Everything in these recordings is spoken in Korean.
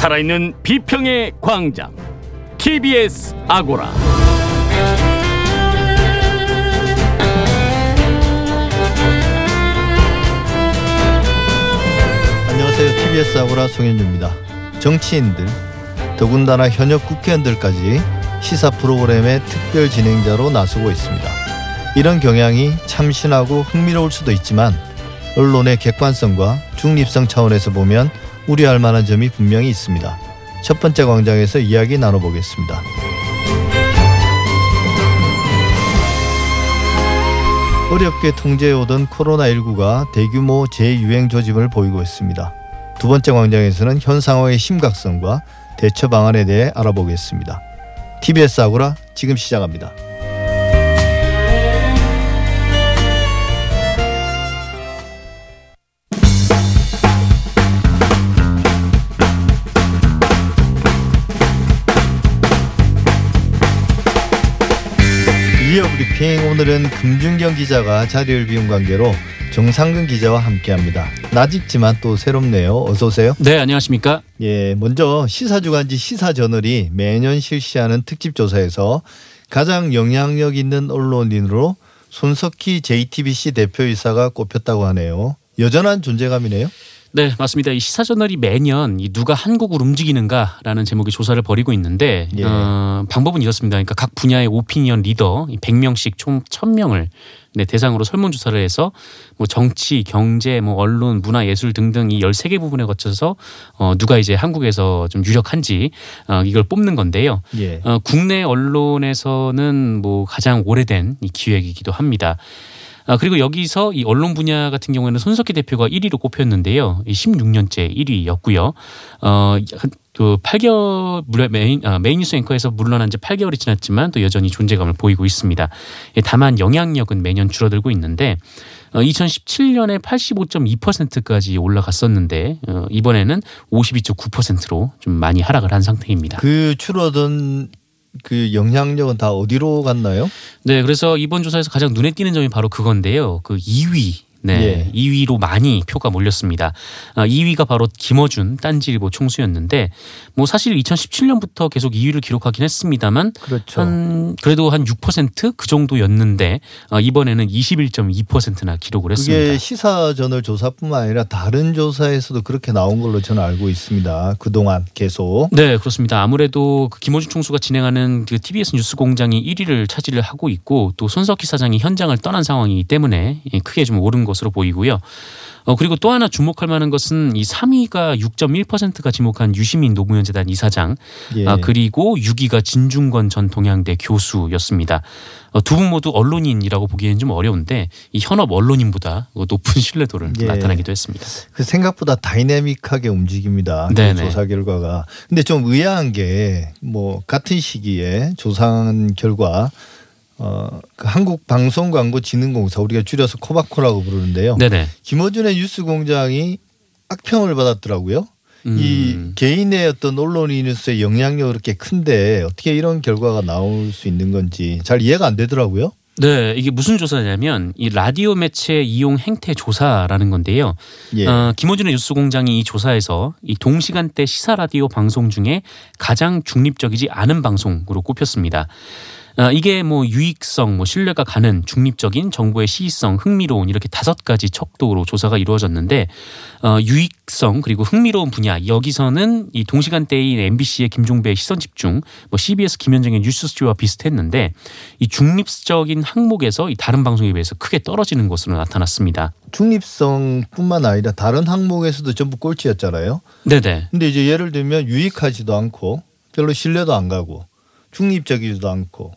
살아있는 비평의 광장 TBS 아고라 안녕하세요. TBS 아고라 송현주입니다. 정치인들, 더군다나 현역 국회의원들까지 시사 프로그램의 특별 진행자로 나서고 있습니다. 이런 경향이 참신하고 흥미로울 수도 있지만 언론의 객관성과 중립성 차원에서 보면 우려할 만한 점이 분명히 있습니다. 첫 번째 광장에서 이야기 나눠보겠습니다. 어렵게 통제해오던 코로나19가 대규모 재유행 조짐을 보이고 있습니다. 두 번째 광장에서는 현 상황의 심각성과 대처 방안에 대해 알아보겠습니다. TBS 아고라 지금 시작합니다. 이어 브리핑 오늘은 금준경 기자가 자리를 비운 관계로 정상근 기자와 함께합니다. 낯익지만 또 새롭네요. 어서 오세요. 네, 안녕하십니까? 예, 먼저 시사주간지 시사저널이 매년 실시하는 특집 조사에서 가장 영향력 있는 언론인으로 손석희 JTBC 대표이사가 꼽혔다고 하네요. 여전한 존재감이네요. 네, 맞습니다. 이 시사저널이 매년 이 누가 한국을 움직이는가라는 제목의 조사를 벌이고 있는데 예. 어, 방법은 이렇습니다. 그러니까 각 분야의 오피니언 리더 100명씩 총 1000명을 네, 대상으로 설문조사를 해서 뭐 정치, 경제, 뭐 언론, 문화, 예술 등등 이 13개 부분에 걸쳐서 어, 누가 이제 한국에서 좀 유력한지 어, 이걸 뽑는 건데요. 예. 어, 국내 언론에서는 뭐 가장 오래된 이 기획이기도 합니다. 아, 그리고 여기서 이 언론 분야 같은 경우에는 손석희 대표가 1위로 꼽혔는데요. 이 16년째 1위였고요. 어, 그 8개월 물론 메인 아, 메인 뉴스 앵커에서 물러난 지 8개월이 지났지만 또 여전히 존재감을 보이고 있습니다. 예, 다만 영향력은 매년 줄어들고 있는데 어, 2017년에 85.2%까지 올라갔었는데 어, 이번에는 52.9%로 좀 많이 하락을 한 상태입니다. 그 줄어든 그 영향력은 다 어디로 갔나요? 네, 그래서 이번 조사에서 가장 눈에 띄는 점이 바로 그건데요. 그 2위. 네, 예. 2위로 많이 표가 몰렸습니다. 아, 2위가 바로 김어준 딴지일보 총수였는데 뭐 사실 2017년부터 계속 2위를 기록하긴 했습니다만 그렇죠. 한 그래도 한 6%그 정도였는데 아, 이번에는 21.2%나 기록을 했습니다. 그게 시사저널 조사뿐만 아니라 다른 조사에서도 그렇게 나온 걸로 저는 알고 있습니다. 그동안 계속. 네, 그렇습니다. 아무래도 그 김호준 총수가 진행하는 그 TBS 뉴스공장이 1위를 차지를 하고 있고 또 손석희 사장이 현장을 떠난 상황이기 때문에 예, 크게 좀 오른 것 으로 보이고요. 어, 그리고 또 하나 주목할 만한 것은 이 3위가 6.1%가 지목한 유시민 노무현 재단 이사장, 예. 아, 그리고 6위가 진중권 전 동양대 교수였습니다. 어, 두분 모두 언론인이라고 보기에는 좀 어려운데 이 현업 언론인보다 높은 신뢰도를 예. 나타내기도 했습니다. 그 생각보다 다이내믹하게 움직입니다. 그 네네. 조사 결과가. 근데 좀 의아한 게 뭐 같은 시기에 조사한 결과 어, 그 한국 방송 광고 진흥공사 우리가 줄여서 코바코라고 부르는데요. 네네. 김어준의 뉴스공장이 악평을 받았더라고요. 음. 이 개인의 어떤 언론인으로서의 영향력이 그렇게 큰데 어떻게 이런 결과가 나올 수 있는 건지 잘 이해가 안 되더라고요. 네, 이게 무슨 조사냐면 이 라디오 매체 이용 행태 조사라는 건데요. 예. 어, 김호준의 뉴스공장이 이 조사에서 이 동시간대 시사 라디오 방송 중에 가장 중립적이지 않은 방송으로 꼽혔습니다. 어, 이게 뭐 유익성, 뭐 신뢰가 가는 중립적인 정보의 시의성, 흥미로운 이렇게 다섯 가지 척도로 조사가 이루어졌는데 어, 유익성 그리고 흥미로운 분야 여기서는 이 동시간대인 MBC의 김종배의 시선 집중, 뭐 CBS 김현정의 뉴스 스튜와 비슷했는데 이 중립적인 항목에서 이 다른 방송에 비해서 크게 떨어지는 것으로 나타났습니다. 중립성뿐만 아니라 다른 항목에서도 전부 꼴찌였잖아요. 네네. 근데 이제 예를 들면 유익하지도 않고 별로 신뢰도 안 가고 중립적이지도 않고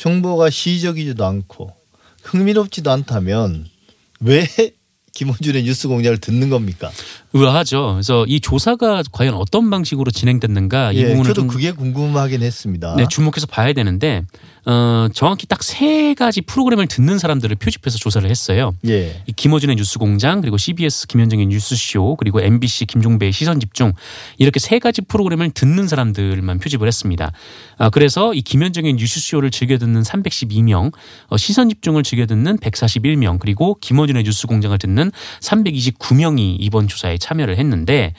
정보가 시적이지도 않고 흥미롭지도 않다면 왜 김호준의 뉴스 공장을 듣는 겁니까? 의아하죠. 그래서 이 조사가 과연 어떤 방식으로 진행됐는가 이 예, 부분을 저도 좀 그게 궁금하긴 했습니다. 네, 주목해서 봐야 되는데 어, 정확히 딱 세 가지 프로그램을 듣는 사람들을 표집해서 조사를 했어요. 예. 이 김어준의 뉴스공장 그리고 CBS 김현정의 뉴스쇼 그리고 MBC 김종배의 시선집중 이렇게 세 가지 프로그램을 듣는 사람들만 표집을 했습니다. 아, 그래서 이 김현정의 뉴스쇼를 즐겨 듣는 312명, 어, 시선집중을 즐겨 듣는 141명 그리고 김어준의 뉴스공장을 듣는 329명이 이번 조사에 참여를 했는데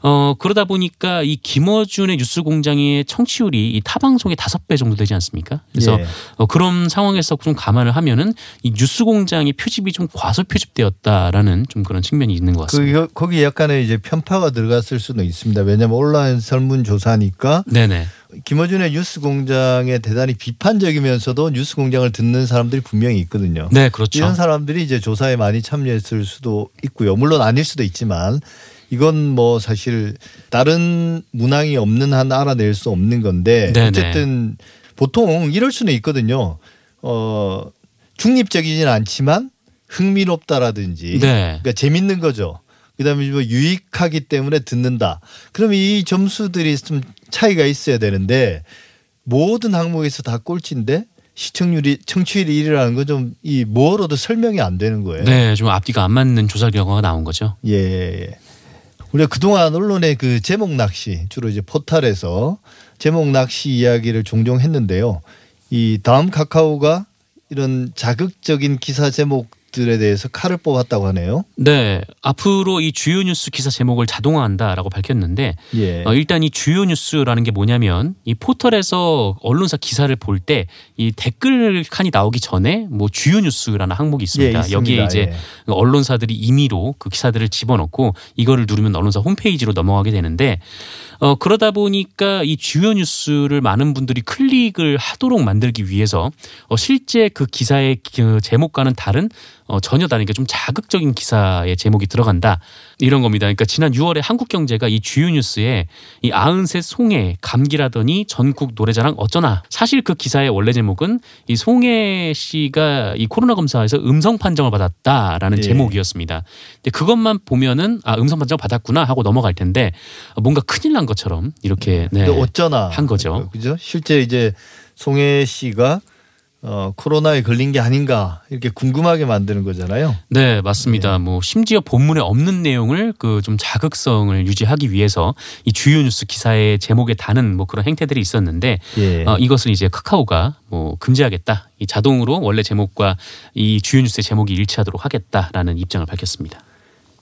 어 그러다 보니까 이 김어준의 뉴스 공장의 청취율이 이 타방송의 다섯 배 정도 되지 않습니까? 그래서 예. 어, 그런 상황에서 좀 감안을 하면은 이 뉴스 공장의 표집이 좀 과소 표집되었다라는 좀 그런 측면이 있는 것 같습니다. 그 거기 약간의 이제 편파가 들어갔을 수도 있습니다. 왜냐하면 온라인 설문 조사니까 네네. 김어준의 뉴스 공장에 대단히 비판적이면서도 뉴스 공장을 듣는 사람들이 분명히 있거든요. 네, 그렇죠. 이런 사람들이 이제 조사에 많이 참여했을 수도 있고요. 물론 아닐 수도 있지만 이건 뭐 사실 다른 문항이 없는 한 알아낼 수 없는 건데 네네. 어쨌든 보통 이럴 수는 있거든요. 어 중립적이진 않지만 흥미롭다라든지 네. 그러니까 재밌는 거죠. 그다음에 뭐 유익하기 때문에 듣는다. 그럼 이 점수들이 좀 차이가 있어야 되는데 모든 항목에서 다 꼴찌인데 시청률이 청취율이 1위라는 건 좀 이 뭐로도 설명이 안 되는 거예요. 네, 좀 앞뒤가 안 맞는 조사 결과가 나온 거죠. 예, 예. 우리가 그동안 언론의 그 제목 낚시 주로 이제 포탈에서 제목 낚시 이야기를 종종 했는데요. 이 다음 카카오가 이런 자극적인 기사 제목 들에 대해서 칼을 뽑았다고 하네요. 네, 앞으로 이 주요 뉴스 기사 제목을 자동화한다라고 밝혔는데 예. 어, 일단 이 주요 뉴스라는 게 뭐냐면 이 포털에서 언론사 기사를 볼 때 이 댓글 칸이 나오기 전에 뭐 주요 뉴스라는 항목이 있습니다. 예, 있습니다. 여기에 이제 예. 언론사들이 임의로 그 기사들을 집어넣고 이거를 누르면 언론사 홈페이지로 넘어가게 되는데 어 그러다 보니까 이 주요 뉴스를 많은 분들이 클릭을 하도록 만들기 위해서 어 실제 그 기사의 그 제목과는 다른 어 전혀 다르니까 좀 자극적인 기사의 제목이 들어간다 이런 겁니다. 그러니까 지난 6월에 한국경제가 이 주요 뉴스에 이 아흔셋 송해 감기라더니 전국 노래자랑 어쩌나 사실 그 기사의 원래 제목은 이 송해 씨가 이 코로나 검사에서 음성 판정을 받았다라는 예. 제목이었습니다. 근데 그것만 보면은 아 음성 판정 받았구나 하고 넘어갈 텐데 뭔가 큰일 난 것처럼 이렇게 네. 근데 어쩌나 한 거죠. 그죠? 실제 이제 송혜 씨가 어, 코로나에 걸린 게 아닌가 이렇게 궁금하게 만드는 거잖아요. 네, 맞습니다. 뭐 심지어 본문에 없는 내용을 그 좀 자극성을 유지하기 위해서 이 주요 뉴스 기사의 제목에 다는 뭐 그런 행태들이 있었는데 예. 어, 이것을 이제 카카오가 뭐 금지하겠다. 이 자동으로 원래 제목과 이 주요 뉴스의 제목이 일치하도록 하겠다라는 입장을 밝혔습니다.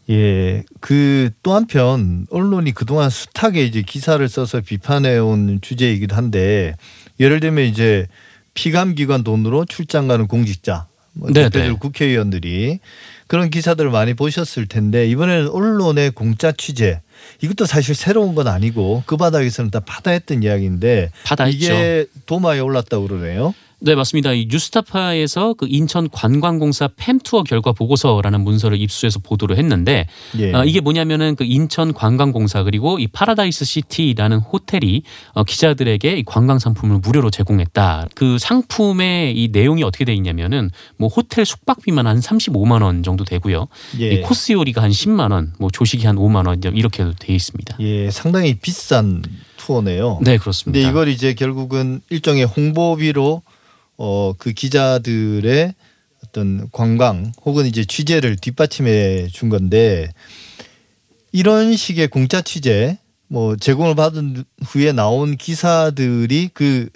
예. 그 또 한편 언론이 그동안 숱하게 이제 기사를 써서 비판해 온 주제이기도 한데 예를 들면 이제 피감기관 돈으로 출장 가는 공직자, 뭐 네, 대표적으로 네. 국회의원들이 그런 기사들을 많이 보셨을 텐데 이번에는 언론의 공짜 취재 이것도 사실 새로운 건 아니고 그 바닥에서는 다 파다했던 이야기인데 파다했죠. 이게 도마에 올랐다고 그러네요. 네, 맞습니다. 이 뉴스타파에서 그 인천 관광공사 팸 투어 결과 보고서라는 문서를 입수해서 보도를 했는데 예. 어, 이게 뭐냐면은 그 인천 관광공사 그리고 이 파라다이스 시티라는 호텔이 어, 기자들에게 이 관광 상품을 무료로 제공했다. 그 상품의 이 내용이 어떻게 돼 있냐면은 뭐 호텔 숙박비만 한 35만 원 정도 되고요. 예. 이 코스 요리가 한 10만 원, 뭐 조식이 한 5만 원 이렇게 돼 있습니다. 예, 상당히 비싼 투어네요. 네, 그렇습니다. 근데 이걸 이제 결국은 일종의 홍보비로 어 그 기자들의 어떤 관광 혹은 이제 취재를 뒷받침해 준 건데 이런 식의 공짜 취재 뭐 제공을 받은 후에 나온 기사들이 그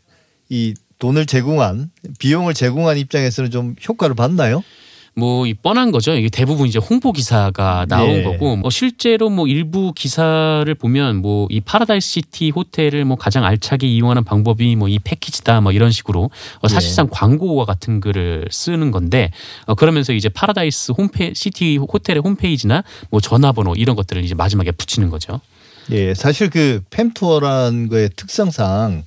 이 돈을 제공한 비용을 제공한 입장에서는 좀 효과를 봤나요? 뭐 이 뻔한 거죠. 이게 대부분 이제 홍보 기사가 나온 예. 거고 뭐 실제로 뭐 일부 기사를 보면 뭐 이 파라다이스 시티 호텔을 뭐 가장 알차게 이용하는 방법이 뭐 이 패키지다 뭐 이런 식으로 어 사실상 광고와 같은 글을 쓰는 건데 어 그러면서 이제 파라다이스 홈페 시티 호텔의 홈페이지나 뭐 전화번호 이런 것들을 이제 마지막에 붙이는 거죠. 예, 사실 그 팸투어라는 것의 특성상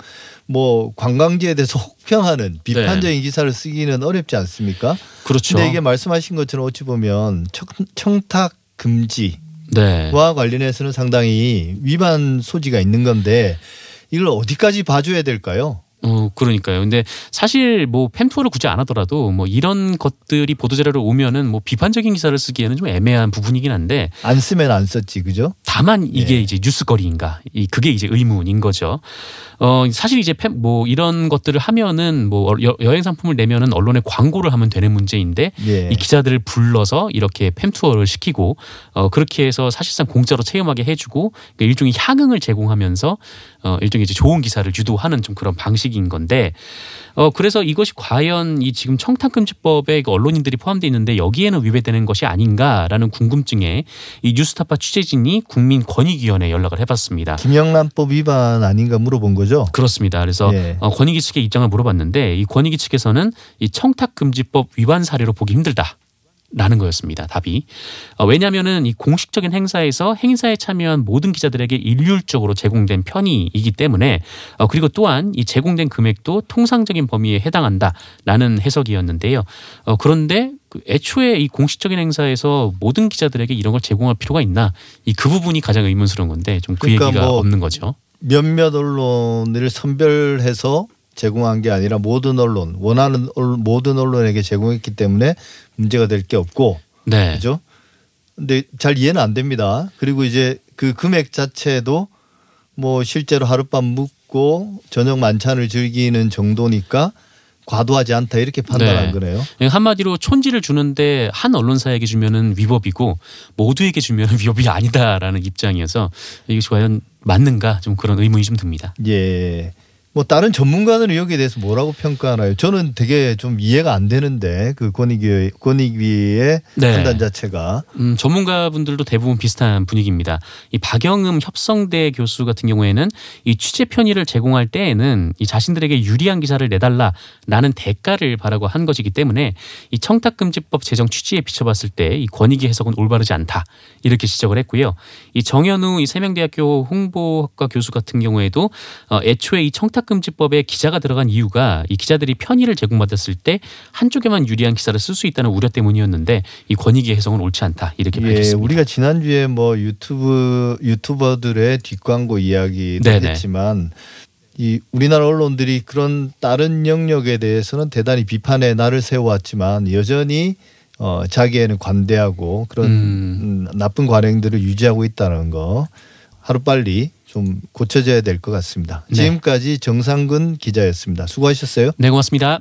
뭐 관광지에 대해서 혹평하는 비판적인 기사를 쓰기는 어렵지 않습니까? 그렇죠. 근데 이게 말씀하신 것처럼 어찌 보면 청, 청탁 금지와 네. 관련해서는 상당히 위반 소지가 있는 건데 이걸 어디까지 봐줘야 될까요? 어, 그러니까요. 근데 사실 뭐 팸투어를 굳이 안 하더라도 뭐 이런 것들이 보도자료로 오면은 뭐 비판적인 기사를 쓰기에는 좀 애매한 부분이긴 한데 안 쓰면 안 썼지, 그죠? 다만 이게 예. 이제 뉴스거리인가 이 그게 이제 의문인 거죠. 어 사실 이제 팸- 뭐 이런 것들을 하면은 뭐 여, 여행 상품을 내면은 언론에 광고를 하면 되는 문제인데 예. 이 기자들을 불러서 이렇게 팸 투어를 시키고 어 그렇게 해서 사실상 공짜로 체험하게 해주고 그러니까 일종의 향응을 제공하면서 어 일종의 이제 좋은 기사를 유도하는 좀 그런 방식이 얘기인 건데 어 그래서 이것이 과연 이 지금 청탁금지법에 그 언론인들이 포함되어 있는데 여기에는 위배되는 것이 아닌가라는 궁금증에 이 뉴스타파 취재진이 국민권익위원회에 연락을 해봤습니다. 김영란법 위반 아닌가 물어본 거죠. 그렇습니다. 그래서 예. 어, 권익위 측의 입장을 물어봤는데 이 권익위 측에서는 이 청탁금지법 위반 사례로 보기 힘들다. 라는 거였습니다. 답이. 어, 왜냐하면은 이 공식적인 행사에서 행사에 참여한 모든 기자들에게 일률적으로 제공된 편의이기 때문에 어, 그리고 또한 이 제공된 금액도 통상적인 범위에 해당한다라는 해석이었는데요. 어, 그런데 그 애초에 이 공식적인 행사에서 모든 기자들에게 이런 걸 제공할 필요가 있나? 이 그 부분이 가장 의문스러운 건데 좀그 그러니까 얘기가 뭐 없는 거죠. 몇몇 언론을 선별해서 제공한 게 아니라 모든 언론 원하는 언- 모든 언론에게 제공했기 때문에 문제가 될 게 없고 네. 그죠? 근데 잘 이해는 안 됩니다. 그리고 이제 그 금액 자체도 뭐 실제로 하룻밤 묵고 저녁 만찬을 즐기는 정도니까 과도하지 않다 이렇게 판단한 네. 거네요. 한마디로 촌지를 주는데 한 언론사에게 주면은 위법이고 모두에게 주면은 위법이 아니다라는 입장이어서 이것이 과연 맞는가 좀 그런 의문이 좀 듭니다. 예. 뭐 다른 전문가들은 여기에 대해서 뭐라고 평가하나요? 저는 되게 좀 이해가 안 되는데 그 권익위 권익위의 네. 판단 자체가 음, 전문가분들도 대부분 비슷한 분위기입니다. 이 박영음 협성대 교수 같은 경우에는 이 취재 편의를 제공할 때에는 이 자신들에게 유리한 기사를 내달라라는 대가를 바라고 한 것이기 때문에 이 청탁금지법 제정 취지에 비춰봤을 때 이 권익위 해석은 올바르지 않다 이렇게 지적을 했고요. 이 정현우 이 세명대학교 홍보학과 교수 같은 경우에도 어, 애초에 이 청탁 금지법에 기자가 들어간 이유가 이 기자들이 편의를 제공받았을 때 한쪽에만 유리한 기사를 쓸 수 있다는 우려 때문이었는데 이 권익위 해석은 옳지 않다 이렇게 예, 밝혔습니다. 우리가 지난주에 뭐 유튜브 유튜버들의 뒷광고 이야기도 네네. 했지만 이 우리나라 언론들이 그런 다른 영역에 대해서는 대단히 비판의 날을 세워왔지만 여전히 어 자기에는 관대하고 그런 음. 음, 나쁜 관행들을 유지하고 있다는 거 하루 빨리 좀 고쳐져야 될 것 같습니다. 네. 지금까지 정상근 기자였습니다. 수고하셨어요. 네 고맙습니다.